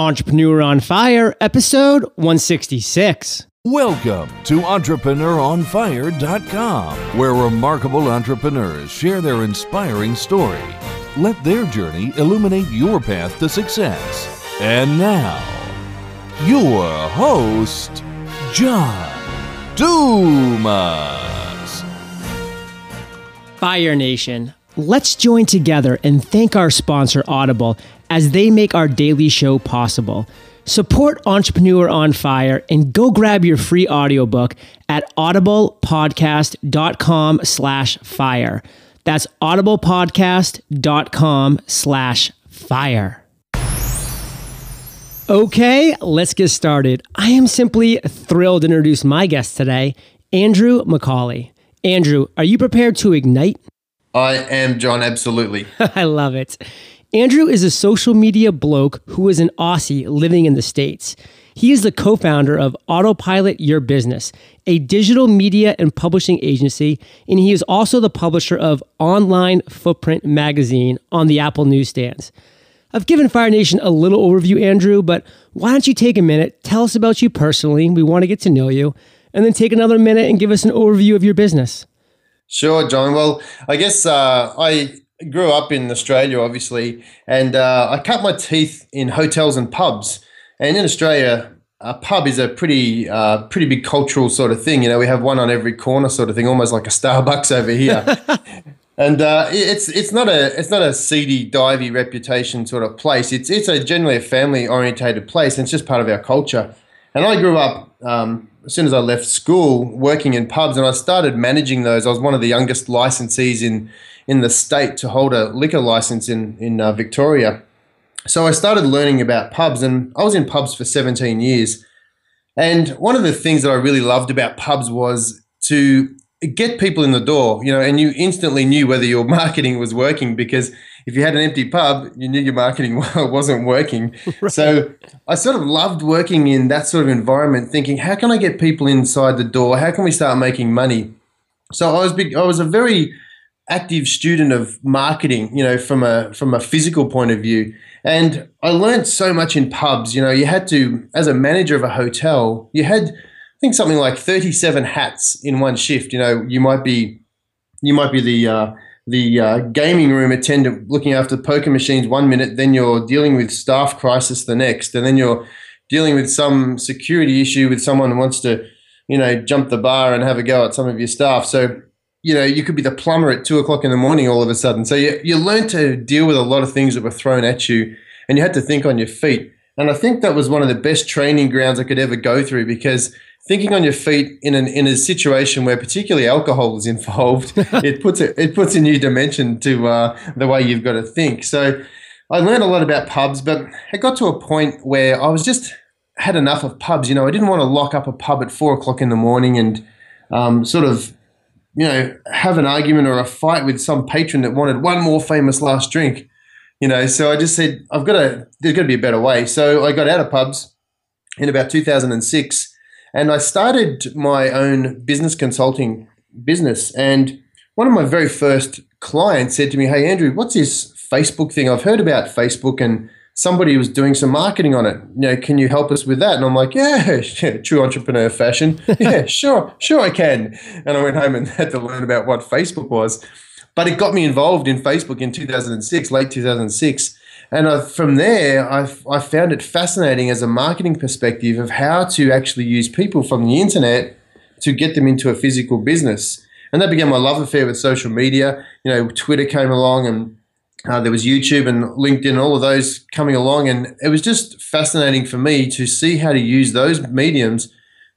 Entrepreneur on Fire, episode 166. Welcome to EntrepreneurOnFire.com, where remarkable entrepreneurs share their inspiring story. Let their journey illuminate your path to success. And now, your host, John Dumas. Fire Nation, let's join together and thank our sponsor, Audible, as they make our daily show possible. Support Entrepreneur on Fire and go grab your free audiobook at audiblepodcast.com slash fire. That's audiblepodcast.com slash fire. Okay, let's get started. I am simply thrilled to introduce my guest today, Andrew McCauley. Andrew, are you prepared to ignite? I am, John, absolutely. I love it. Andrew is a social media bloke who is an Aussie living in the States. He is the co founder of Autopilot Your Business, a digital media and publishing agency, and he is also the publisher of Online Footprint magazine on the Apple newsstands. I've given Fire Nation a little overview, Andrew, but why don't you take a minute, tell us about you personally? We want to get to know you, and then take another minute and give us an overview of your business. Sure, John. Well, I guess uh, I grew up in Australia, obviously, and uh, I cut my teeth in hotels and pubs. And in Australia, a pub is a pretty uh, pretty big cultural sort of thing. You know, we have one on every corner, sort of thing, almost like a Starbucks over here. and uh, it's it's not a it's not a seedy, divey reputation sort of place. It's it's a generally a family orientated place, and it's just part of our culture. And I grew up um, as soon as I left school working in pubs, and I started managing those. I was one of the youngest licensees in in the state to hold a liquor license in in uh, Victoria. So I started learning about pubs, and I was in pubs for 17 years. And one of the things that I really loved about pubs was to get people in the door, you know, and you instantly knew whether your marketing was working because if you had an empty pub, you knew your marketing wasn't working. Right. So I sort of loved working in that sort of environment, thinking, how can I get people inside the door? How can we start making money? So I was big, I was a very active student of marketing, you know, from a from a physical point of view. And I learned so much in pubs. You know, you had to, as a manager of a hotel, you had, I think, something like thirty-seven hats in one shift. You know, you might be, you might be the uh, the uh, gaming room attendant looking after poker machines one minute, then you're dealing with staff crisis the next, and then you're dealing with some security issue with someone who wants to, you know, jump the bar and have a go at some of your staff. So you know, you could be the plumber at two o'clock in the morning all of a sudden. So you, you learn to deal with a lot of things that were thrown at you and you had to think on your feet. And I think that was one of the best training grounds I could ever go through because thinking on your feet in an in a situation where particularly alcohol is involved, it puts a, it puts a new dimension to uh, the way you've got to think. So I learned a lot about pubs, but it got to a point where I was just had enough of pubs. You know, I didn't want to lock up a pub at four o'clock in the morning and um, sort of you know, have an argument or a fight with some patron that wanted one more famous last drink. You know, so I just said, I've got to, there's got to be a better way. So I got out of pubs in about 2006 and I started my own business consulting business. And one of my very first clients said to me, Hey, Andrew, what's this Facebook thing? I've heard about Facebook and somebody was doing some marketing on it. You know, can you help us with that? And I'm like, yeah, yeah true entrepreneur fashion. yeah, sure, sure I can. And I went home and had to learn about what Facebook was. But it got me involved in Facebook in 2006, late 2006. And I, from there, I, I found it fascinating as a marketing perspective of how to actually use people from the internet to get them into a physical business. And that began my love affair with social media. You know, Twitter came along and uh, there was YouTube and LinkedIn, all of those coming along, and it was just fascinating for me to see how to use those mediums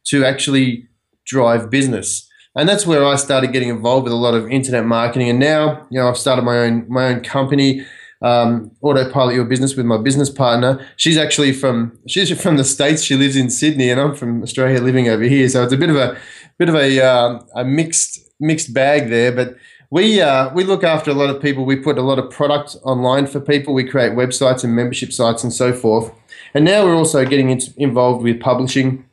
to actually drive business. And that's where I started getting involved with a lot of internet marketing. And now, you know, I've started my own my own company, um, Autopilot Your Business, with my business partner. She's actually from she's from the states. She lives in Sydney, and I'm from Australia, living over here. So it's a bit of a bit of a uh, a mixed mixed bag there, but we uh, we look after a lot of people. We put a lot of product online for people. We create websites and membership sites and so forth. And now we're also getting involved with publishing.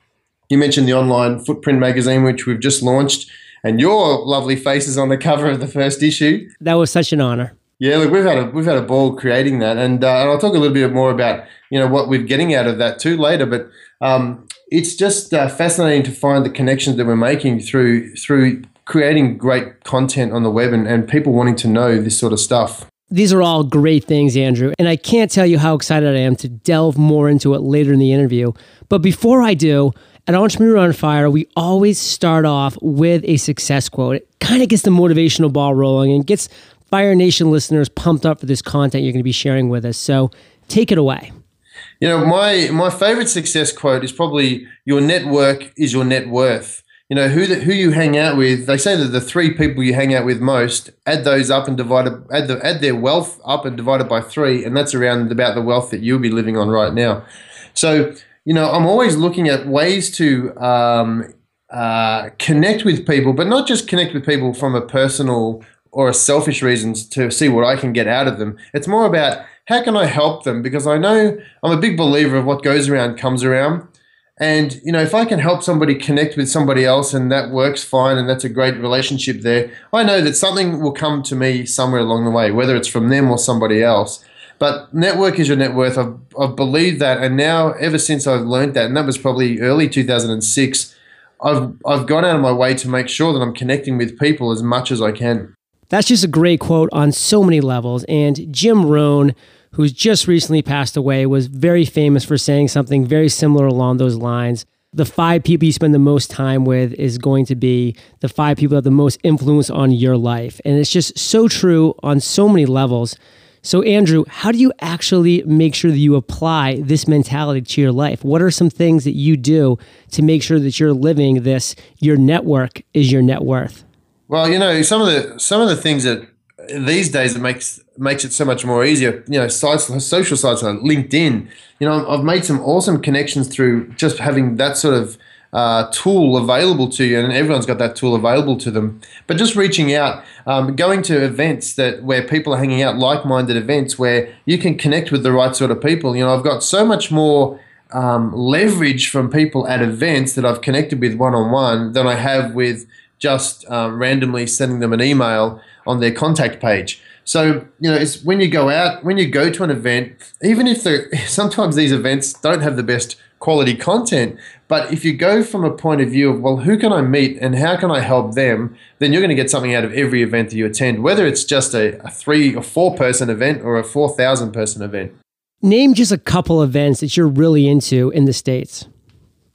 You mentioned the online Footprint magazine, which we've just launched, and your lovely face is on the cover of the first issue. That was such an honor. Yeah, look, we've had a we've had a ball creating that, and, uh, and I'll talk a little bit more about you know what we're getting out of that too later. But um, it's just uh, fascinating to find the connections that we're making through through creating great content on the web and, and people wanting to know this sort of stuff. These are all great things, Andrew, and I can't tell you how excited I am to delve more into it later in the interview. But before I do, at Entrepreneur on Fire, we always start off with a success quote. It kind of gets the motivational ball rolling and gets Fire Nation listeners pumped up for this content you're going to be sharing with us. So take it away. You know, my my favorite success quote is probably your network is your net worth. You know, who the, who you hang out with. They say that the three people you hang out with most, add those up and divide add the, add their wealth up and divide it by three, and that's around about the wealth that you'll be living on right now. So, you know, I'm always looking at ways to um, uh, connect with people, but not just connect with people from a personal or selfish reasons to see what I can get out of them. It's more about how can I help them because I know I'm a big believer of what goes around comes around. And you know, if I can help somebody connect with somebody else and that works fine and that's a great relationship there, I know that something will come to me somewhere along the way, whether it's from them or somebody else. But network is your net worth. I've, I've believed that, and now ever since I've learned that, and that was probably early 2006, I've I've gone out of my way to make sure that I'm connecting with people as much as I can. That's just a great quote on so many levels. And Jim Rohn, who's just recently passed away, was very famous for saying something very similar along those lines. The five people you spend the most time with is going to be the five people that have the most influence on your life. And it's just so true on so many levels. So, Andrew, how do you actually make sure that you apply this mentality to your life? What are some things that you do to make sure that you're living this? Your network is your net worth. Well, you know, some of the some of the things that these days it makes makes it so much more easier. You know, sites, social sites like LinkedIn. You know, I've made some awesome connections through just having that sort of uh, tool available to you, and everyone's got that tool available to them. But just reaching out, um, going to events that where people are hanging out, like-minded events where you can connect with the right sort of people. You know, I've got so much more um, leverage from people at events that I've connected with one-on-one than I have with just uh, randomly sending them an email on their contact page. So you know, it's when you go out, when you go to an event, even if the sometimes these events don't have the best quality content, but if you go from a point of view of well, who can I meet and how can I help them, then you're going to get something out of every event that you attend, whether it's just a, a three or four person event or a four thousand person event. Name just a couple events that you're really into in the states.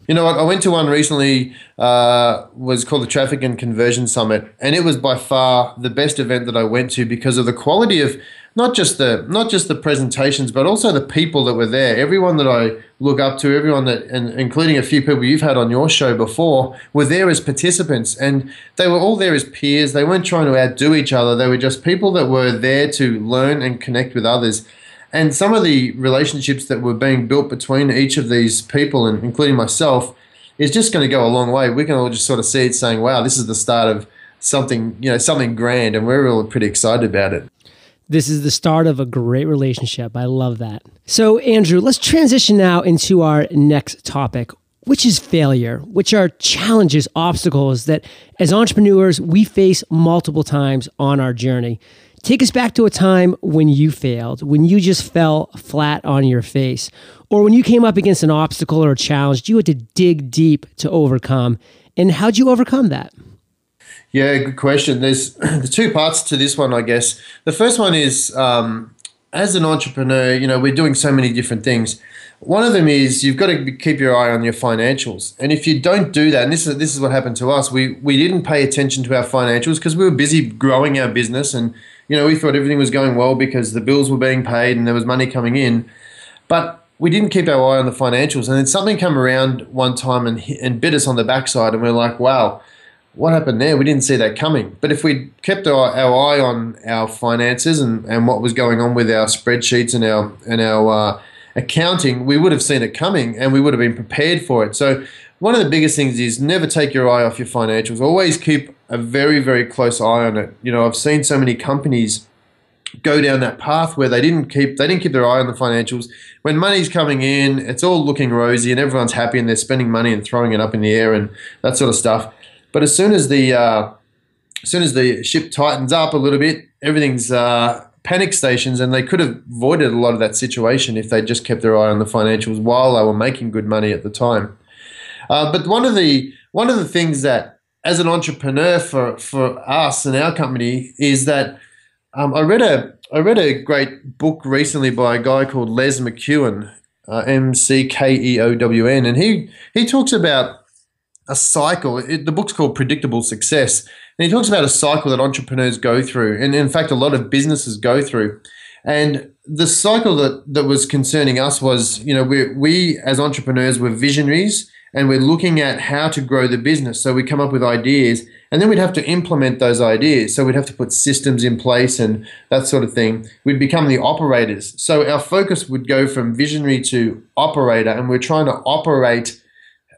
You know what? I went to one recently. Uh, was called the Traffic and Conversion Summit, and it was by far the best event that I went to because of the quality of not just the not just the presentations, but also the people that were there. Everyone that I look up to, everyone that, and including a few people you've had on your show before, were there as participants, and they were all there as peers. They weren't trying to outdo each other. They were just people that were there to learn and connect with others. And some of the relationships that were being built between each of these people, and including myself, is just going to go a long way. We can all just sort of see it, saying, "Wow, this is the start of something, you know, something grand," and we're all pretty excited about it. This is the start of a great relationship. I love that. So, Andrew, let's transition now into our next topic, which is failure, which are challenges, obstacles that as entrepreneurs we face multiple times on our journey. Take us back to a time when you failed, when you just fell flat on your face, or when you came up against an obstacle or a challenge you had to dig deep to overcome. And how'd you overcome that? Yeah, good question. There's the two parts to this one, I guess. The first one is um, as an entrepreneur, you know, we're doing so many different things. One of them is you've got to keep your eye on your financials, and if you don't do that, and this is this is what happened to us, we we didn't pay attention to our financials because we were busy growing our business and you know, we thought everything was going well because the bills were being paid and there was money coming in. But we didn't keep our eye on the financials. And then something came around one time and, and bit us on the backside. And we are like, wow, what happened there? We didn't see that coming. But if we kept our, our eye on our finances and, and what was going on with our spreadsheets and our, and our uh, accounting, we would have seen it coming and we would have been prepared for it. So one of the biggest things is never take your eye off your financials. Always keep a very, very close eye on it. You know, I've seen so many companies go down that path where they didn't keep they didn't keep their eye on the financials. When money's coming in, it's all looking rosy and everyone's happy and they're spending money and throwing it up in the air and that sort of stuff. But as soon as the uh, as soon as the ship tightens up a little bit, everything's uh, panic stations, and they could have avoided a lot of that situation if they just kept their eye on the financials while they were making good money at the time. Uh, but one of the one of the things that, as an entrepreneur for for us and our company, is that um, I read a I read a great book recently by a guy called Les McKeown, uh, M C K E O W N, and he he talks about a cycle. It, the book's called Predictable Success, and he talks about a cycle that entrepreneurs go through, and in fact, a lot of businesses go through. And the cycle that that was concerning us was, you know, we we as entrepreneurs were visionaries and we're looking at how to grow the business. So we come up with ideas and then we'd have to implement those ideas. So we'd have to put systems in place and that sort of thing. We'd become the operators. So our focus would go from visionary to operator, and we're trying to operate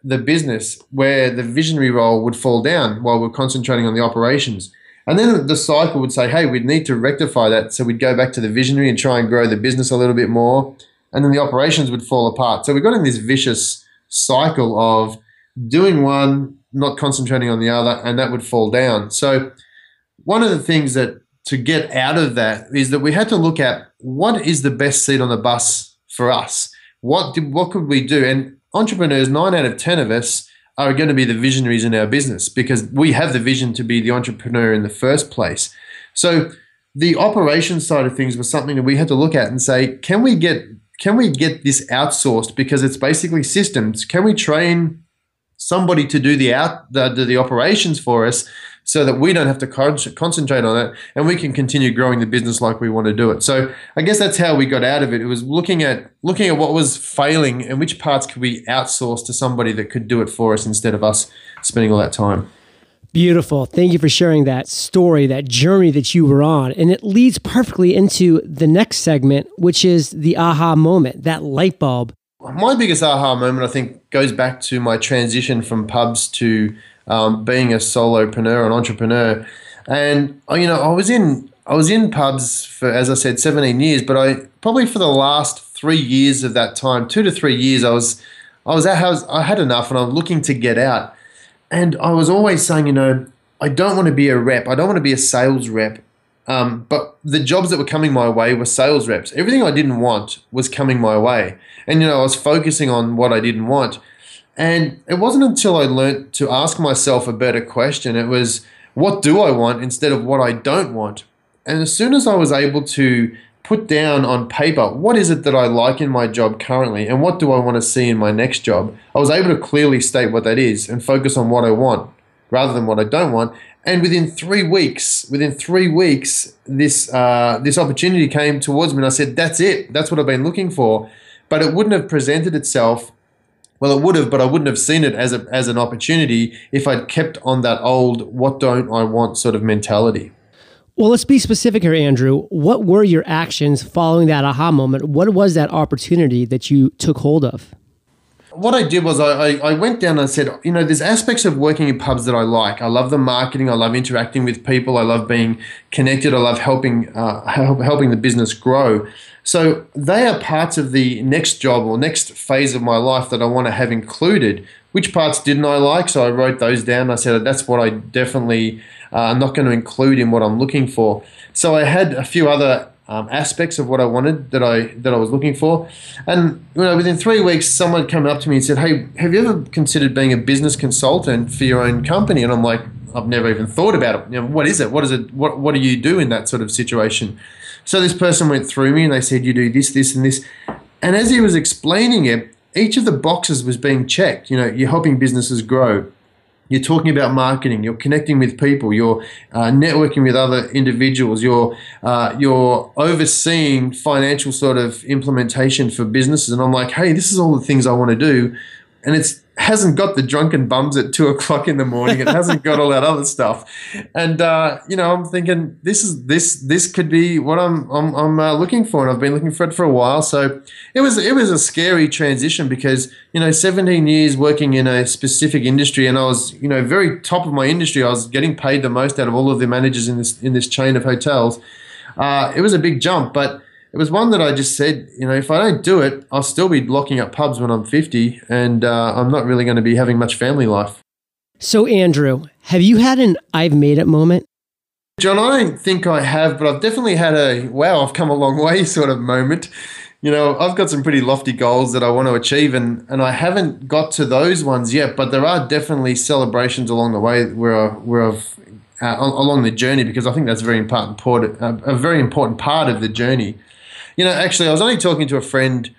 the business where the visionary role would fall down while we're concentrating on the operations. And then the cycle would say, hey, we'd need to rectify that. So we'd go back to the visionary and try and grow the business a little bit more. And then the operations would fall apart. So we got in this vicious cycle of doing one, not concentrating on the other, and that would fall down. So, one of the things that to get out of that is that we had to look at what is the best seat on the bus for us. What did, what could we do? And entrepreneurs, nine out of ten of us are going to be the visionaries in our business because we have the vision to be the entrepreneur in the first place. So the operation side of things was something that we had to look at and say, can we get can we get this outsourced because it's basically systems? Can we train somebody to do the out the, the operations for us so that we don't have to con- concentrate on it and we can continue growing the business like we want to do it. So I guess that's how we got out of it. It was looking at looking at what was failing and which parts could we outsource to somebody that could do it for us instead of us spending all that time. Beautiful. Thank you for sharing that story, that journey that you were on. And it leads perfectly into the next segment, which is the aha moment, that light bulb. My biggest aha moment, I think, goes back to my transition from pubs to um, being a solopreneur, an entrepreneur. And uh, you know, I was in I was in pubs for, as I said, 17 years, but I probably for the last three years of that time, two to three years, I was I was at, I, was, I had enough, and I'm looking to get out. And I was always saying, you know, I don't want to be a rep. I don't want to be a sales rep. Um, but the jobs that were coming my way were sales reps. Everything I didn't want was coming my way. And, you know, I was focusing on what I didn't want. And it wasn't until I learned to ask myself a better question. It was, what do I want instead of what I don't want? And as soon as I was able to put down on paper what is it that I like in my job currently and what do I want to see in my next job, I was able to clearly state what that is and focus on what I want rather than what I don't want. And within three weeks, within three weeks, this uh, this opportunity came towards me, and I said, "That's it. That's what I've been looking for." But it wouldn't have presented itself. Well, it would have, but I wouldn't have seen it as a, as an opportunity if I'd kept on that old "what don't I want" sort of mentality. Well, let's be specific here, Andrew. What were your actions following that aha moment? What was that opportunity that you took hold of? What I did was I, I went down and I said, you know, there's aspects of working in pubs that I like. I love the marketing. I love interacting with people. I love being connected. I love helping uh, help, helping the business grow. So they are parts of the next job or next phase of my life that I want to have included. Which parts didn't I like? So I wrote those down. I said that's what I definitely uh, I'm not going to include in what I'm looking for. So I had a few other um, aspects of what I wanted that I that I was looking for, and you know within three weeks, someone came up to me and said, "Hey, have you ever considered being a business consultant for your own company?" And I'm like, "I've never even thought about it. You know, what is it? What is it? What what do you do in that sort of situation?" So this person went through me and they said, "You do this, this, and this," and as he was explaining it, each of the boxes was being checked. You know, you're helping businesses grow you're talking about marketing. You're connecting with people. You're uh, networking with other individuals. You're uh, you're overseeing financial sort of implementation for businesses. And I'm like, hey, this is all the things I want to do, and it's hasn't got the drunken bums at two o'clock in the morning. It hasn't got all that other stuff, and uh, you know, I'm thinking this is this this could be what I'm I'm, I'm uh, looking for, and I've been looking for it for a while. So it was it was a scary transition because you know, 17 years working in a specific industry, and I was you know very top of my industry. I was getting paid the most out of all of the managers in this in this chain of hotels. Uh, it was a big jump, but it was one that I just said, you know, if I don't do it, I'll still be locking up pubs when I'm 50, and uh, I'm not really going to be having much family life. So, Andrew, have you had an I've made it moment? John, I don't think I have, but I've definitely had a wow, I've come a long way sort of moment. You know, I've got some pretty lofty goals that I want to achieve, and, and I haven't got to those ones yet, but there are definitely celebrations along the way where, I, where I've uh, along the journey because I think that's very important part, a very important part of the journey. You know, actually, I was only talking to a friend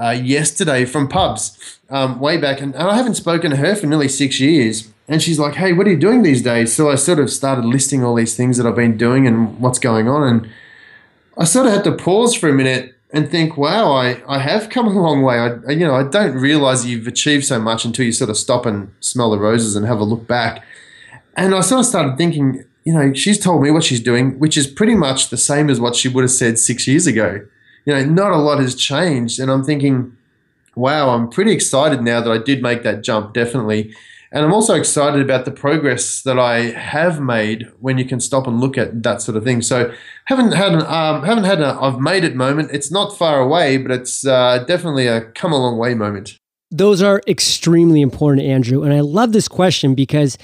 uh, yesterday from pubs um, way back, and, and I haven't spoken to her for nearly six years. And she's like, "Hey, what are you doing these days?" So I sort of started listing all these things that I've been doing and what's going on, and I sort of had to pause for a minute and think, "Wow, I, I have come a long way." I you know I don't realize you've achieved so much until you sort of stop and smell the roses and have a look back. And I sort of started thinking, you know, she's told me what she's doing, which is pretty much the same as what she would have said six years ago. You know, not a lot has changed, and I'm thinking, wow, I'm pretty excited now that I did make that jump, definitely. And I'm also excited about the progress that I have made when you can stop and look at that sort of thing. So haven't had an um, haven't had a I've made it moment. It's not far away, but it's uh, definitely a come a long way moment. Those are extremely important, Andrew. And I love this question because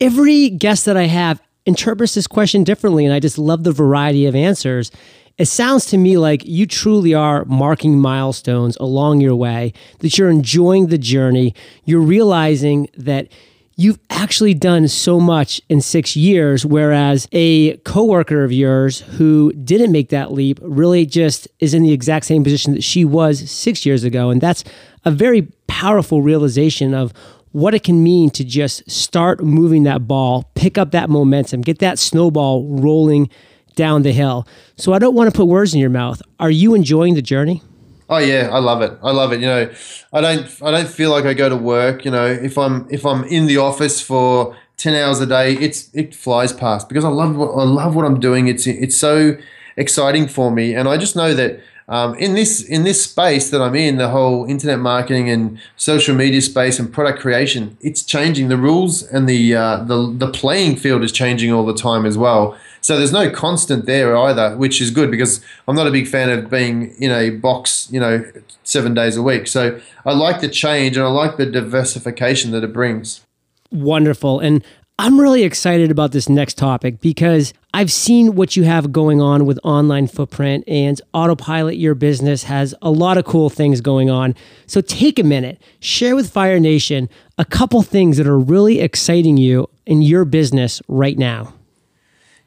every guest that I have interprets this question differently, and I just love the variety of answers. It sounds to me like you truly are marking milestones along your way, that you're enjoying the journey. You're realizing that you've actually done so much in six years, whereas a coworker of yours who didn't make that leap really just is in the exact same position that she was six years ago. And that's a very powerful realization of what it can mean to just start moving that ball, pick up that momentum, get that snowball rolling down the hill. So I don't want to put words in your mouth. Are you enjoying the journey? Oh yeah, I love it. I love it. You know, I don't I don't feel like I go to work, you know, if I'm if I'm in the office for 10 hours a day, it's it flies past because I love what I love what I'm doing. It's it's so exciting for me and I just know that um, in this in this space that I'm in, the whole internet marketing and social media space and product creation, it's changing. The rules and the uh, the the playing field is changing all the time as well. So there's no constant there either, which is good because I'm not a big fan of being in a box, you know, seven days a week. So I like the change and I like the diversification that it brings. Wonderful. And I'm really excited about this next topic because I've seen what you have going on with online footprint and autopilot your business has a lot of cool things going on. So take a minute, share with Fire Nation a couple things that are really exciting you in your business right now.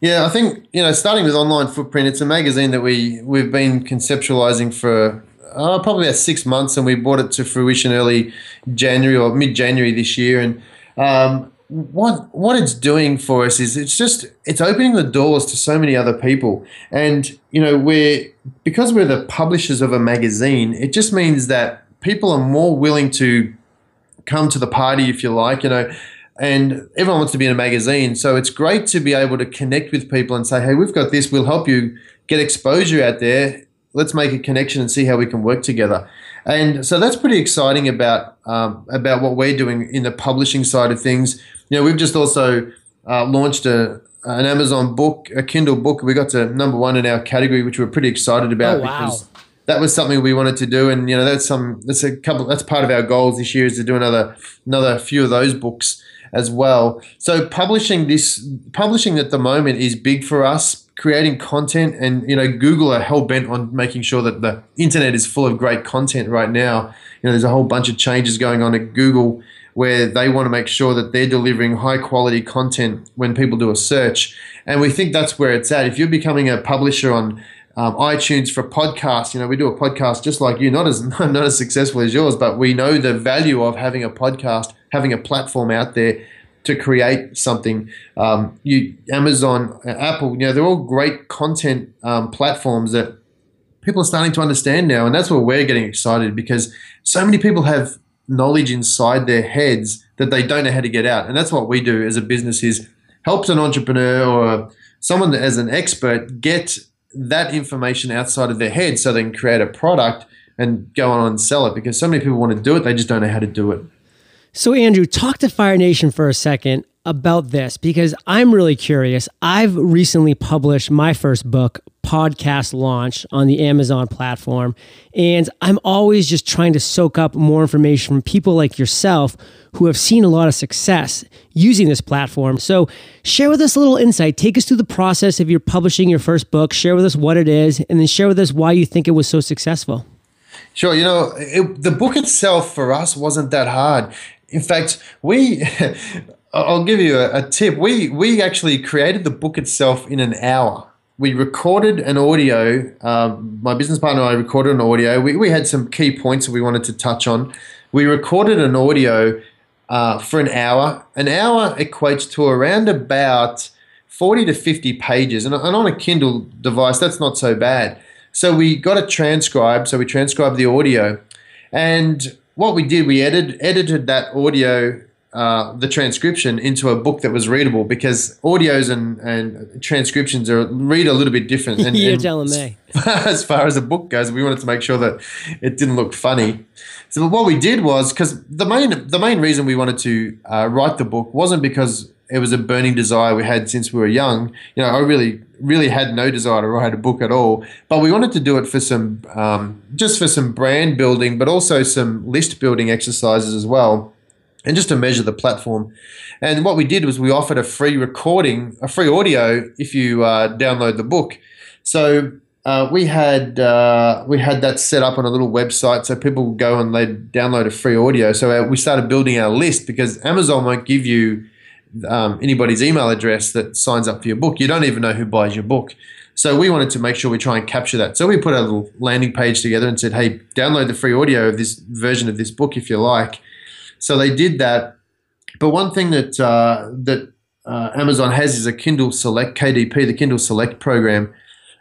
Yeah, I think you know, starting with online footprint, it's a magazine that we we've been conceptualizing for uh, probably about six months, and we brought it to fruition early January or mid January this year, and um, what what it's doing for us is it's just it's opening the doors to so many other people. And you know we're because we're the publishers of a magazine it just means that people are more willing to come to the party if you like you know and everyone wants to be in a magazine so it's great to be able to connect with people and say hey we've got this. We'll help you get exposure out there. Let's make a connection and see how we can work together. And so that's pretty exciting about um, about what we're doing in the publishing side of things. You know, we've just also uh, launched a an Amazon book, a Kindle book. We got to number one in our category, which we're pretty excited about oh, wow. because that was something we wanted to do, and you know, that's some that's a couple that's part of our goals this year is to do another another few of those books as well. So publishing this publishing at the moment is big for us. Creating content and you know Google are hell bent on making sure that the internet is full of great content right now. You know there's a whole bunch of changes going on at Google where they want to make sure that they're delivering high quality content when people do a search. And we think that's where it's at. If you're becoming a publisher on um, iTunes for podcasts, you know, we do a podcast just like you, not as not as successful as yours, but we know the value of having a podcast, having a platform out there to create something. Um, you, Amazon, Apple, you know, they're all great content um, platforms that people are starting to understand now, and that's where we're getting excited because so many people have knowledge inside their heads that they don't know how to get out. And that's what we do as a business is helps an entrepreneur or someone as an expert get that information outside of their head so they can create a product and go on and sell it because so many people want to do it, they just don't know how to do it. So, Andrew, talk to Fire Nation for a second about this because I'm really curious. I've recently published my first book, Podcast Launch, on the Amazon platform. And I'm always just trying to soak up more information from people like yourself who have seen a lot of success using this platform. So, share with us a little insight. Take us through the process of your publishing your first book, share with us what it is, and then share with us why you think it was so successful. Sure. You know, it, the book itself for us wasn't that hard. In fact, we. I'll give you a, a, tip. We we actually created the book itself in an hour. We recorded an audio. Um, my business partner and I recorded an audio. We, we had some key points that we wanted to touch on. We recorded an audio uh, for an hour. An hour equates to around about 40 to 50 pages. And, and on a Kindle device, that's not so bad. So we got a transcribe. So we transcribed the audio, and what we did, we edited edited that audio, uh, the transcription into a book that was readable because audios and, and transcriptions are read a little bit different. And, You're and telling me. As far as a book goes, we wanted to make sure that it didn't look funny. So what we did was because the main the main reason we wanted to uh, write the book wasn't because it was a burning desire we had since we were young. You know, I really, really had no desire to write a book at all. But we wanted to do it for some, um, just for some brand building, but also some list building exercises as well, and just to measure the platform. And what we did was we offered a free recording, a free audio if you uh, download the book. So uh, we had uh, we had that set up on a little website, so people would go and they'd download a free audio. So uh, we started building our list because Amazon won't give you um, anybody's email address that signs up for your book. You don't even know who buys your book. So we wanted to make sure we try and capture that. So we put a little landing page together and said, "Hey, download the free audio of this version of this book if you like." So they did that. But one thing that uh, that uh, Amazon has is a Kindle Select KDP, the Kindle Select program,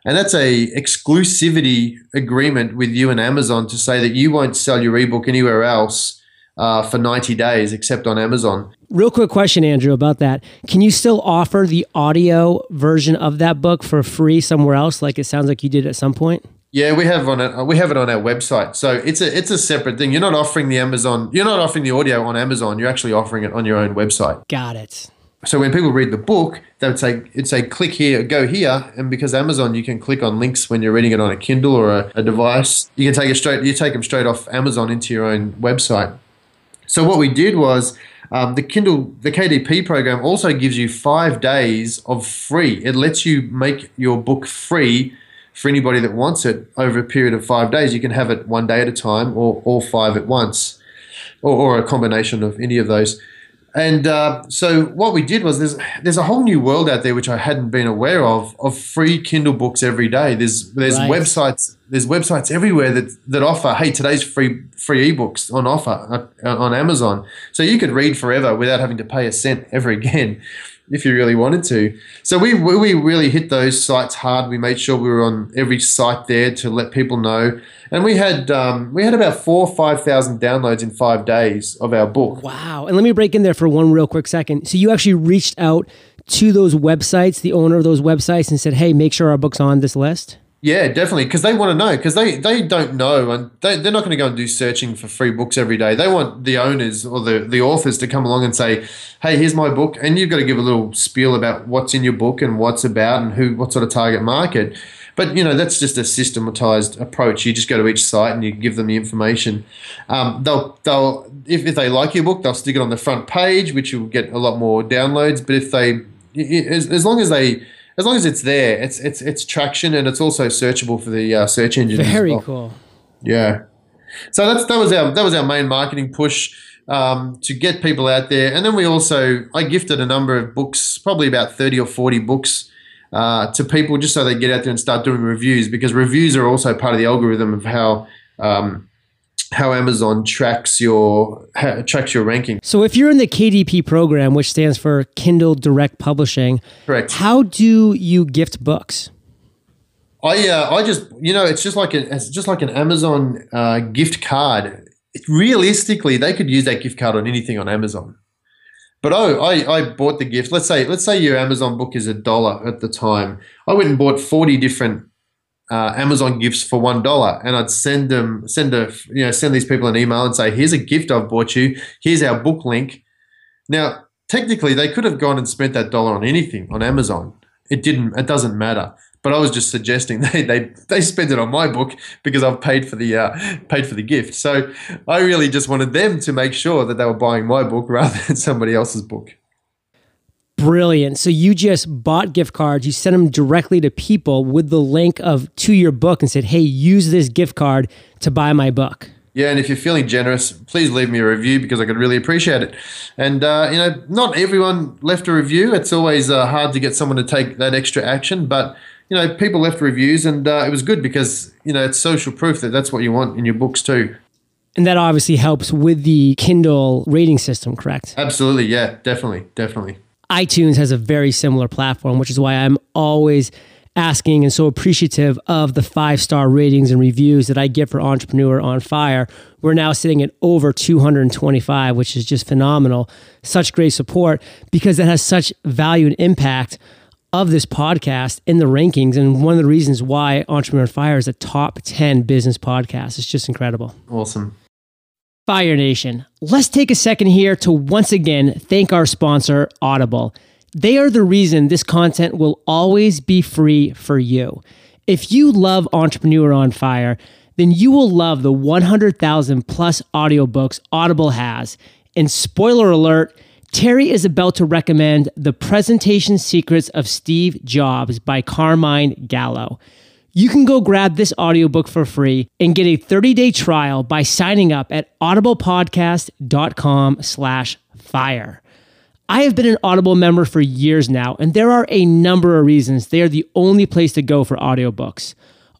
and that's a exclusivity agreement with you and Amazon to say that you won't sell your ebook anywhere else uh, for 90 days except on Amazon. Real quick question, Andrew, about that. Can you still offer the audio version of that book for free somewhere else, like it sounds like you did at some point? Yeah, we have on it. We have it on our website, so it's a it's a separate thing. You're not offering the Amazon. You're not offering the audio on Amazon. You're actually offering it on your own website. Got it. So when people read the book, they would say it'd say click here, go here, and because Amazon, you can click on links when you're reading it on a Kindle or a, a device. You can take it straight. You take them straight off Amazon into your own website. So what we did was um, the Kindle, the KDP program also gives you five days of free. It lets you make your book free for anybody that wants it over a period of five days. You can have it one day at a time or all five at once, or, or a combination of any of those. And uh, so what we did was there's there's a whole new world out there which I hadn't been aware of of free Kindle books every day. There's there's right. websites there's websites everywhere that that offer hey today's free free ebooks on offer uh, on Amazon. So you could read forever without having to pay a cent ever again if you really wanted to. So we we really hit those sites hard. We made sure we were on every site there to let people know and we had um, we had about four or five thousand downloads in five days of our book. Wow! And let me break in there for one real quick second. So you actually reached out to those websites, the owner of those websites, and said, "Hey, make sure our book's on this list." Yeah, definitely, because they want to know because they they don't know and they they're not going to go and do searching for free books every day. They want the owners or the the authors to come along and say, "Hey, here's my book," and you've got to give a little spiel about what's in your book and what's about and who what sort of target market. But you know that's just a systematized approach. You just go to each site and you give them the information. Um, they'll they'll if, if they like your book, they'll stick it on the front page, which you'll get a lot more downloads. But if they as, as long as they as long as it's there, it's it's it's traction and it's also searchable for the uh, search engine. Very well. cool. Yeah. So that's that was our that was our main marketing push um, to get people out there, and then we also I gifted a number of books, probably about thirty or forty books uh, to people just so they get out there and start doing reviews because reviews are also part of the algorithm of how um, how Amazon tracks your tracks your ranking. So if you're in the KDP program, which stands for Kindle Direct Publishing, correct? How do you gift books? I uh, I just you know it's just like a, it's just like an Amazon uh, gift card. It, realistically, they could use that gift card on anything on Amazon. But oh, I, I bought the gift. Let's say let's say your Amazon book is a dollar at the time. I went and bought forty different uh, Amazon gifts for one dollar, and I'd send them send a you know send these people an email and say, "Here's a gift I've bought you. Here's our book link." Now technically they could have gone and spent that dollar on anything on Amazon. It didn't. It doesn't matter. But I was just suggesting they they they spent it on my book because I've paid for the uh, paid for the gift. So I really just wanted them to make sure that they were buying my book rather than somebody else's book. Brilliant. So you just bought gift cards, you sent them directly to people with the link of to your book and said, "Hey, use this gift card to buy my book." Yeah, and if you're feeling generous, please leave me a review because I could really appreciate it. And uh, you know, not everyone left a review. It's always uh, hard to get someone to take that extra action, but you know, people left reviews, and uh, it was good because you know it's social proof that that's what you want in your books too. And that obviously helps with the Kindle rating system, correct? Absolutely, yeah, definitely, definitely iTunes has a very similar platform, which is why I'm always asking and so appreciative of the five star ratings and reviews that I get for Entrepreneur on Fire. We're now sitting at over 225, which is just phenomenal. Such great support because that has such value and impact of this podcast in the rankings. And one of the reasons why Entrepreneur on Fire is a top 10 business podcast. It's just incredible. Awesome. Fire Nation, let's take a second here to once again thank our sponsor, Audible. They are the reason this content will always be free for you. If you love Entrepreneur on Fire, then you will love the 100,000 plus audiobooks Audible has. And spoiler alert, Terry is about to recommend The Presentation Secrets of Steve Jobs by Carmine Gallo. You can go grab this audiobook for free and get a 30-day trial by signing up at audiblepodcast.com slash fire. I have been an Audible member for years now, and there are a number of reasons they are the only place to go for audiobooks.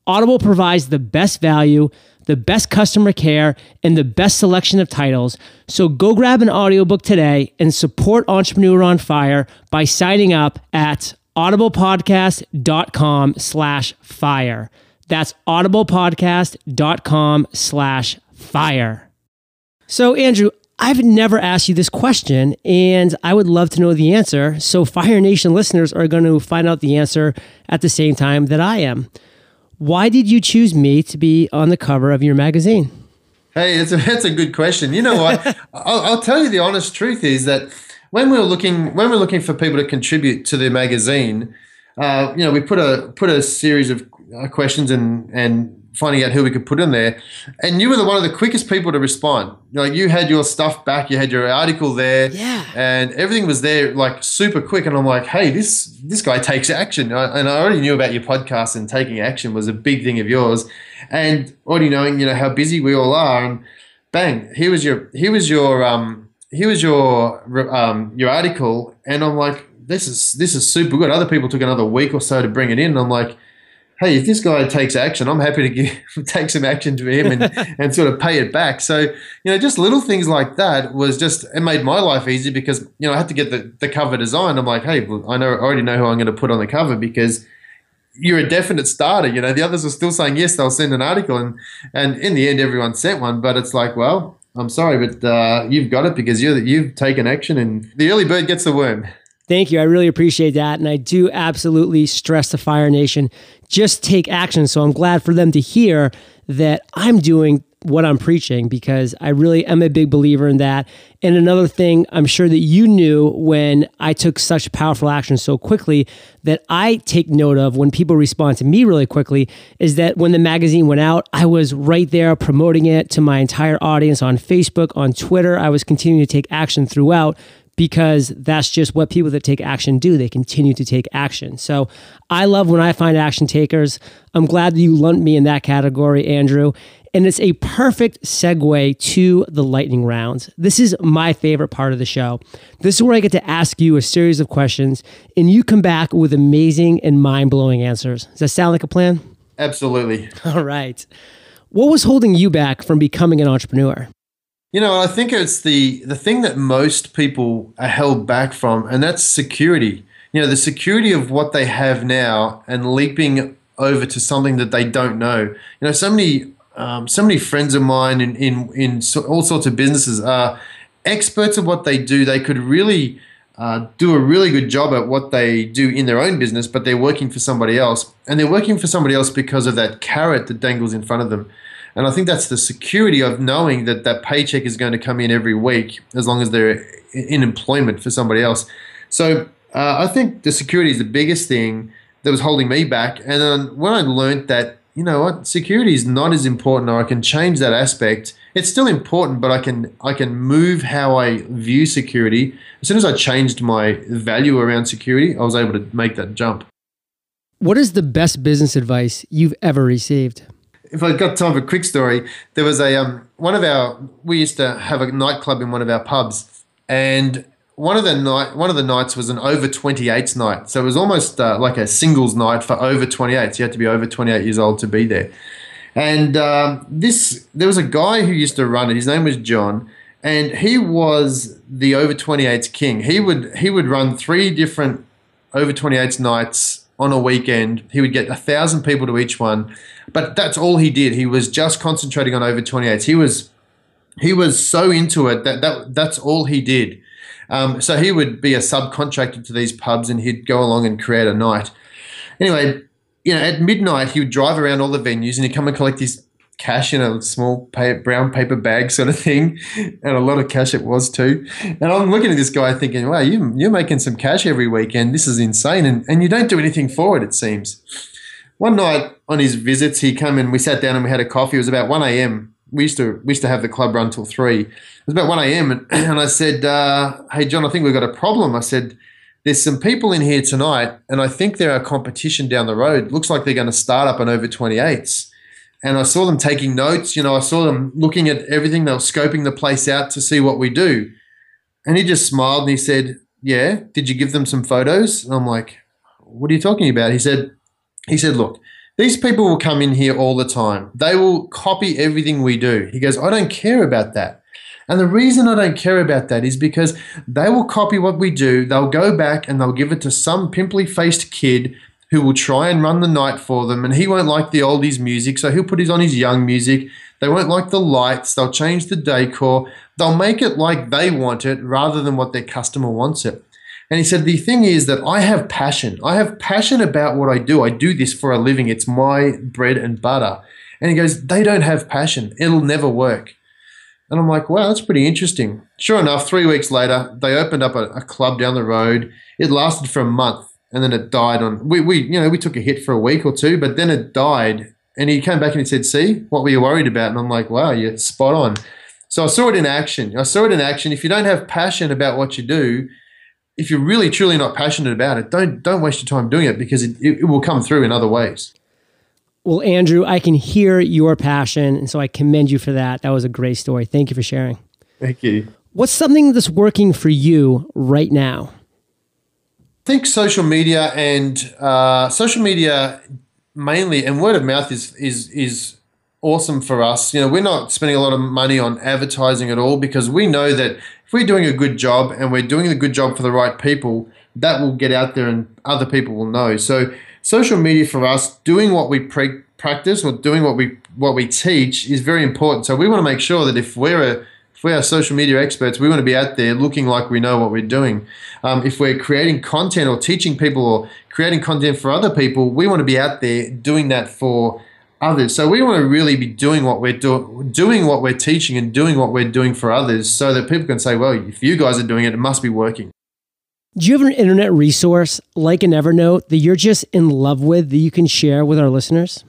Audible provides the best value, the best customer care, and the best selection of titles. So go grab an audiobook today and support Entrepreneur on Fire by signing up at audiblepodcast.com slash fire. That's audiblepodcast.com slash fire. So, Andrew, I've never asked you this question, and I would love to know the answer. So, Fire Nation listeners are going to find out the answer at the same time that I am. Why did you choose me to be on the cover of your magazine? Hey, it's a, that's a good question. You know what? I'll, I'll tell you the honest truth is that when we are looking when we we're looking for people to contribute to the magazine, uh, you know, we put a put a series of uh, questions and and finding out who we could put in there, and you were the one of the quickest people to respond. Like you had your stuff back, you had your article there, yeah, and everything was there like super quick. And I'm like, hey, this this guy takes action, and I already knew about your podcast and taking action was a big thing of yours, and already knowing you know how busy we all are, and bang, here was your here was your um here was your um, your article, and I'm like, this is this is super good. Other people took another week or so to bring it in, and I'm like, hey, if this guy takes action, I'm happy to give, take some action to him and, and sort of pay it back. So, you know, just little things like that was just, it made my life easy because, you know, I had to get the, the cover design. I'm like, hey, well, I know, I already know who I'm going to put on the cover because you're a definite starter. You know, the others were still saying yes, they'll send an article, and and in the end, everyone sent one. But it's like, well, I'm sorry, but uh, you've got it because you you've taken action, and the early bird gets the worm. Thank you. I really appreciate that. And I do absolutely stress the Fire Nation just take action. So I'm glad for them to hear that I'm doing what I'm preaching because I really am a big believer in that. And another thing I'm sure that you knew when I took such powerful action so quickly that I take note of when people respond to me really quickly is that when the magazine went out, I was right there promoting it to my entire audience on Facebook, on Twitter. I was continuing to take action throughout because that's just what people that take action do. They continue to take action. So I love when I find action takers. I'm glad that you lumped me in that category, Andrew. And it's a perfect segue to the lightning rounds. This is my favorite part of the show. This is where I get to ask you a series of questions and you come back with amazing and mind blowing answers. Does that sound like a plan? Absolutely. All right. What was holding you back from becoming an entrepreneur? You know, I think it's the the thing that most people are held back from, and that's security. You know, the security of what they have now and leaping over to something that they don't know. You know, so many um, so many friends of mine in in in so, all sorts of businesses are experts at what they do. They could really uh, do a really good job at what they do in their own business, but they're working for somebody else, and they're working for somebody else because of that carrot that dangles in front of them. And I think that's the security of knowing that that paycheck is going to come in every week as long as they're in employment for somebody else. So uh, I think the security is the biggest thing that was holding me back. And then when I learned that, you know what, security is not as important, or I can change that aspect. It's still important, but I can I can move how I view security. As soon as I changed my value around security, I was able to make that jump. What is the best business advice you've ever received? If I got time for a quick story, there was a um, one of our we used to have a nightclub in one of our pubs, and one of the night one of the nights was an over 28s night. So it was almost uh, like a singles night for over 28s you had to be over 28 years old to be there. And um, this there was a guy who used to run it. His name was john. And he was the over 28s king. He would he would run three different over 28s nights on a weekend. He would get a thousand people to each one. But that's all he did. He was just concentrating on over 28s he was he was so into it that, that that's all he did um, so he would be a subcontractor to these pubs and he'd go along and create a night. Anyway, you know, at midnight he would drive around all the venues and he'd come and collect his cash in a small brown paper bag sort of thing, and a lot of cash it was too. And I'm looking at this guy thinking, wow, you, you're making some cash every weekend. This is insane. And, and you don't do anything for it, it seems. One night on his visits, he came and we sat down and we had a coffee. It was about 1 a.m we used to we used to have the club run till three. It was about one a.m. and, and I said, uh, "Hey John, I think we've got a problem." I said, "There's some people in here tonight, and I think they're a competition down the road. Looks like they're going to start up an over 28s." And I saw them taking notes. You know, I saw them looking at everything. They were scoping the place out to see what we do. And he just smiled and he said, "Yeah, did you give them some photos?" And I'm like, "What are you talking about?" He said, "He said, look." These people will come in here all the time. They will copy everything we do. He goes, I don't care about that. And the reason I don't care about that is because they will copy what we do. They'll go back and they'll give it to some pimply faced kid who will try and run the night for them. And he won't like the oldies music, so he'll put his on his young music. They won't like the lights. They'll change the decor. They'll make it like they want it rather than what their customer wants it. And he said, The thing is that I have passion. I have passion about what I do. I do this for a living, it's my bread and butter. And he goes, They don't have passion. It'll never work. And I'm like, wow, that's pretty interesting. Sure enough, three weeks later, they opened up a, a club down the road. It lasted for a month and then it died on we, we you know, we took a hit for a week or two, but then it died. And he came back and he said, See, what were you worried about? And I'm like, Wow, you're spot on. So I saw it in action. I saw it in action. If you don't have passion about what you do, if you're really truly not passionate about it, don't don't waste your time doing it because it, it, will come through in other ways. Well, Andrew, I can hear your passion, and so I commend you for that. That was a great story. Thank you for sharing. Thank you. What's something that's working for you right now? I think social media and uh, social media mainly and word of mouth is is is awesome for us. You know, we're not spending a lot of money on advertising at all because we know that if we're doing a good job and we're doing a good job for the right people, that will get out there and other people will know. So social media for us, doing what we pre- practice or doing what we what we teach is very important. So we want to make sure that if we're a if we are social media experts, we want to be out there looking like we know what we're doing. Um, if we're creating content or teaching people or creating content for other people, we want to be out there doing that for others. So we want to really be doing what we're doing, doing what we're teaching, and doing what we're doing for others, so that people can say, "Well, if you guys are doing it, it must be working." Do you have an internet resource like an Evernote that you're just in love with that you can share with our listeners?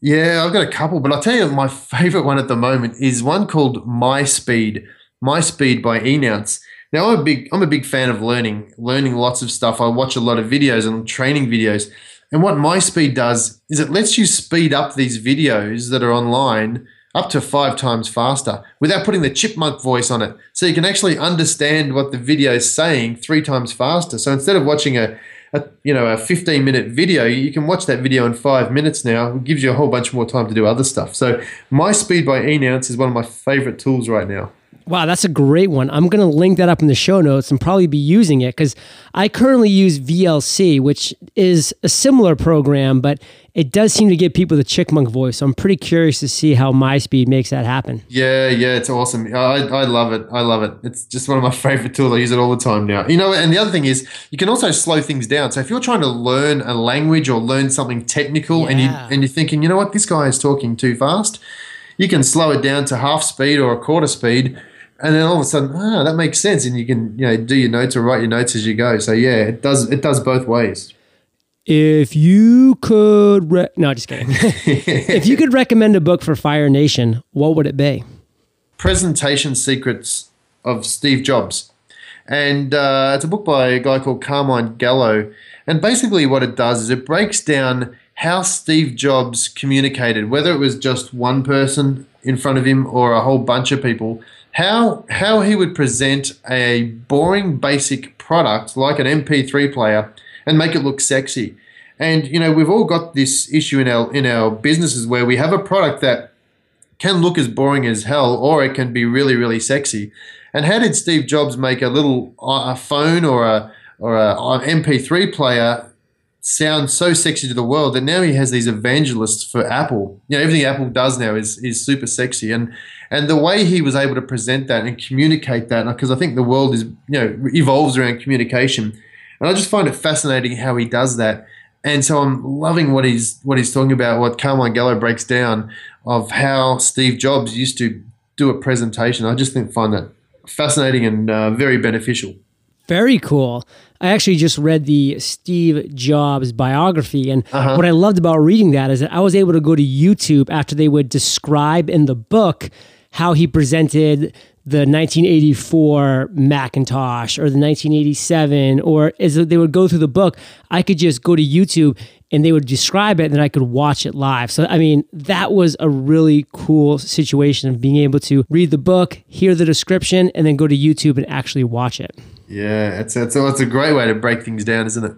Yeah, I've got a couple, but I'll tell you my favorite one at the moment is one called MySpeed. MySpeed by Enounce. Now I'm a big I'm a big fan of learning, learning lots of stuff. I watch a lot of videos and training videos. And what MySpeed does is it lets you speed up these videos that are online up to five times faster without putting the chipmunk voice on it. So you can actually understand what the video is saying three times faster. So instead of watching a, a you know a 15 minute video, you can watch that video in five minutes now. It gives you a whole bunch more time to do other stuff. So MySpeed by Enounce is one of my favorite tools right now. Wow, that's a great one. I'm going to link that up in the show notes and probably be using it because I currently use VLC, which is a similar program, but it does seem to give people the chickmunk voice. So I'm pretty curious to see how MySpeed makes that happen. Yeah, yeah, it's awesome. I, I love it. I love it. It's just one of my favorite tools. I use it all the time now. You know, and the other thing is you can also slow things down. So if you're trying to learn a language or learn something technical yeah. and you and you're thinking, you know what, this guy is talking too fast you can slow it down to half speed or a quarter speed, and then all of a sudden, ah, that makes sense, and you can you know do your notes or write your notes as you go. So yeah, it does it does both ways. If you could, re- no, just kidding. if you could recommend a book for Fire Nation, what would it be? Presentation Secrets of Steve Jobs. And uh, it's a book by a guy called Carmine Gallo. And basically, what it does is it breaks down how Steve Jobs communicated, whether it was just one person in front of him or a whole bunch of people, how, how he would present a boring, basic product like an MP3 player and make it look sexy. And you know, we've all got this issue in our in our businesses where we have a product that can look as boring as hell, or it can be really, really sexy. And how did Steve Jobs make a little uh, a phone or a or a, uh, MP3 player sound so sexy to the world that now he has these evangelists for Apple. You know, everything Apple does now is is super sexy, and and the way he was able to present that and communicate that, because I think the world is you know evolves around communication, and I just find it fascinating how he does that. And so I'm loving what he's what he's talking about, what Carmine Gallo breaks down of how Steve Jobs used to do a presentation. I just think find that fascinating and uh, very beneficial. Very cool. I actually just read the Steve Jobs biography, and uh-huh. what I loved about reading that is that I was able to go to YouTube after they would describe in the book how he presented the 1984 Macintosh or the 1987, or as they would go through the book, I could just go to YouTube and they would describe it and then I could watch it live. So, I mean, that was a really cool situation of being able to read the book, hear the description, and then go to YouTube and actually watch it. Yeah, it's, it's, it's a great way to break things down, isn't it?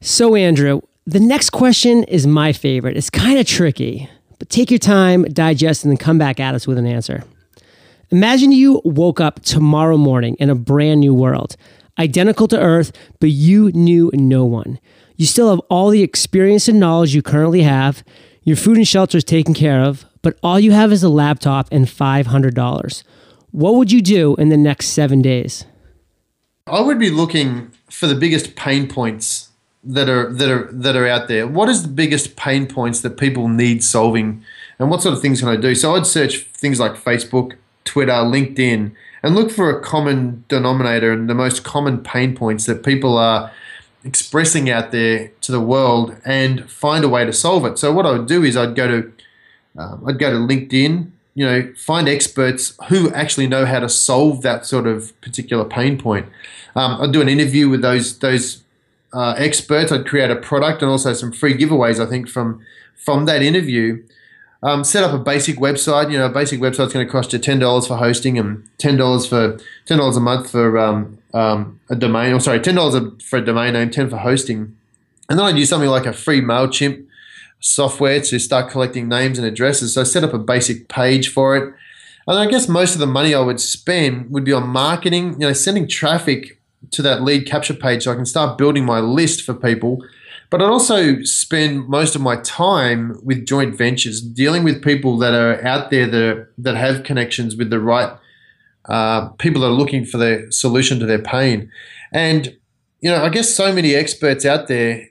So, Andrew, the next question is my favorite. It's kind of tricky, but take your time, digest, and then come back at us with an answer. Imagine you woke up tomorrow morning in a brand new world, identical to Earth, but you knew no one. You still have all the experience and knowledge you currently have. Your food and shelter is taken care of, but all you have is a laptop and $500. What would you do in the next seven days? I would be looking for the biggest pain points that are that are that are out there. What is the biggest pain points that people need solving, and what sort of things can I do? So I'd search things like Facebook, Twitter, LinkedIn, and look for a common denominator and the most common pain points that people are expressing out there to the world and find a way to solve it. So what I would do is I'd go to um, I'd go to LinkedIn, you know, find experts who actually know how to solve that sort of particular pain point. Um, I'd do an interview with those those uh, experts. I'd create a product and also some free giveaways. I think from from that interview, um, set up a basic website. You know, a basic website's going to cost you ten dollars for hosting and ten dollars for ten dollars a month for um, um, a domain. Or sorry, ten dollars for a domain name, ten for hosting. And then I'd use something like a free Mailchimp software to start collecting names and addresses. So I set up a basic page for it. And I guess most of the money I would spend would be on marketing. You know, sending traffic to that lead capture page so I can start building my list for people but I'd also spend most of my time with joint ventures, dealing with people that are out there that, are, that have connections with the right uh, people that are looking for the solution to their pain. And, you know, I guess so many experts out there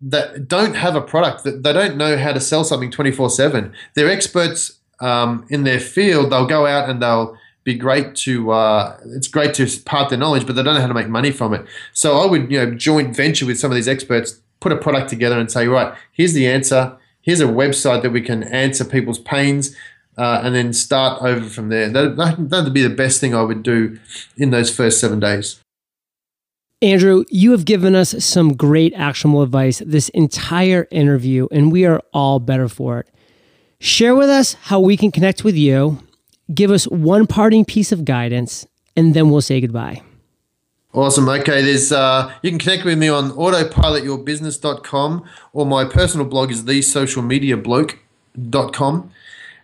that don't have a product, that they don't know how to sell something 24 7. They're experts um, in their field. They'll go out and they'll be great to uh, it's great to part their knowledge, but they don't know how to make money from it. So I would you know joint venture with some of these experts put a product together and say, right, here's the answer. Here's a website that we can answer people's pains. Uh, and then start over from there. That, that would be the best thing I would do in those first seven days. Andrew, you have given us some great actionable advice this entire interview, and we are all better for it. Share with us how we can connect with you, give us one parting piece of guidance, and then we'll say goodbye. Awesome. Okay, there's uh, you can connect with me on autopilotyourbusiness.com or my personal blog is thesocialmediabloke.com.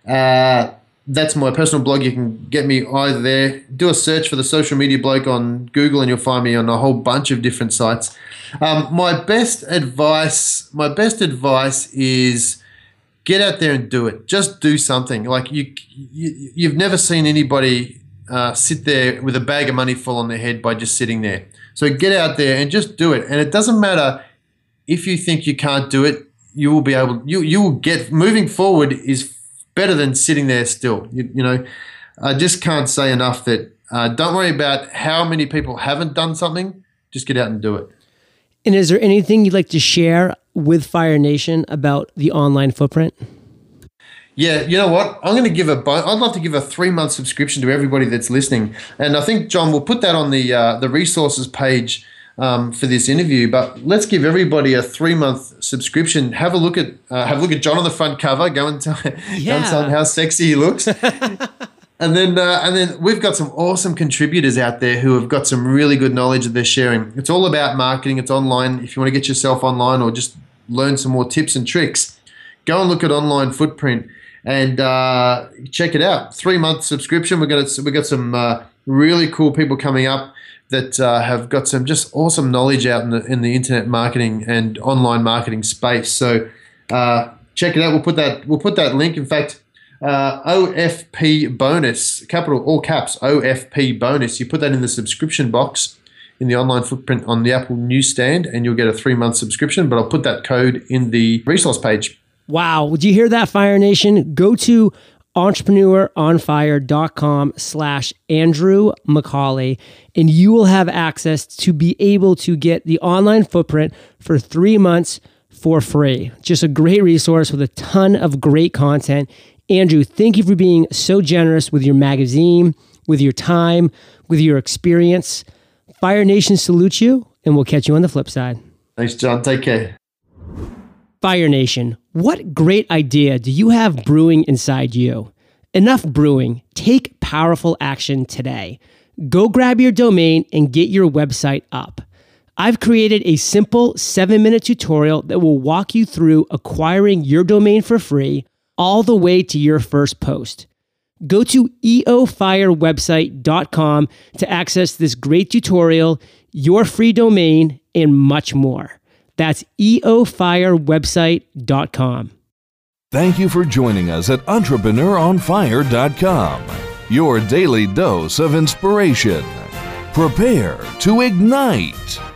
Uh, that's my personal blog. You can get me either there. Do a search for the social media bloke on Google, and you'll find me on a whole bunch of different sites. Um, my best advice, my best advice is get out there and do it. Just do something. Like you, you you've never seen anybody uh, sit there with a bag of money fall on their head by just sitting there. So get out there and just do it. And it doesn't matter if you think you can't do it. You will be able. You you will get moving forward is better than sitting there still. You, you know, I just can't say enough that uh, don't worry about how many people haven't done something. Just get out and do it. And is there anything you'd like to share with Fire Nation about the online footprint? Yeah, you know what? I'm going to give a. I'd love to give a three month subscription to everybody that's listening, and I think John will put that on the uh, the resources page um, for this interview. But let's give everybody a three month subscription. Have a look at uh, have a look at John on the front cover. Go and tell, yeah. go and tell him how sexy he looks. and then uh, and then we've got some awesome contributors out there who have got some really good knowledge that they're sharing. It's all about marketing. It's online. If you want to get yourself online or just learn some more tips and tricks, go and look at Online Footprint and uh, check it out. Three month subscription. We're gonna we got some uh, really cool people coming up that uh, have got some just awesome knowledge out in the in the internet marketing and online marketing space. So uh, check it out. We'll put that we'll put that link. In fact, uh, OFP bonus, capital all caps OFP bonus. You put that in the subscription box in the online footprint on the Apple newsstand, and you'll get a three month subscription. But I'll put that code in the resource page. Wow. Would you hear that, Fire Nation? Go to entrepreneuronfire.com slash Andrew McCauley, and you will have access to be able to get the online footprint for three months for free. Just a great resource with a ton of great content. Andrew, thank you for being so generous with your magazine, with your time, with your experience. Fire Nation salutes you, and we'll catch you on the flip side. Thanks, John. Take care. Fire Nation, what great idea do you have brewing inside you? Enough brewing. Take powerful action today. Go grab your domain and get your website up. I've created a simple seven minute tutorial that will walk you through acquiring your domain for free all the way to your first post. Go to eofirewebsite.com to access this great tutorial, your free domain, and much more. That's eofirewebsite.com. Thank you for joining us at entrepreneuronfire.com, your daily dose of inspiration. Prepare to ignite.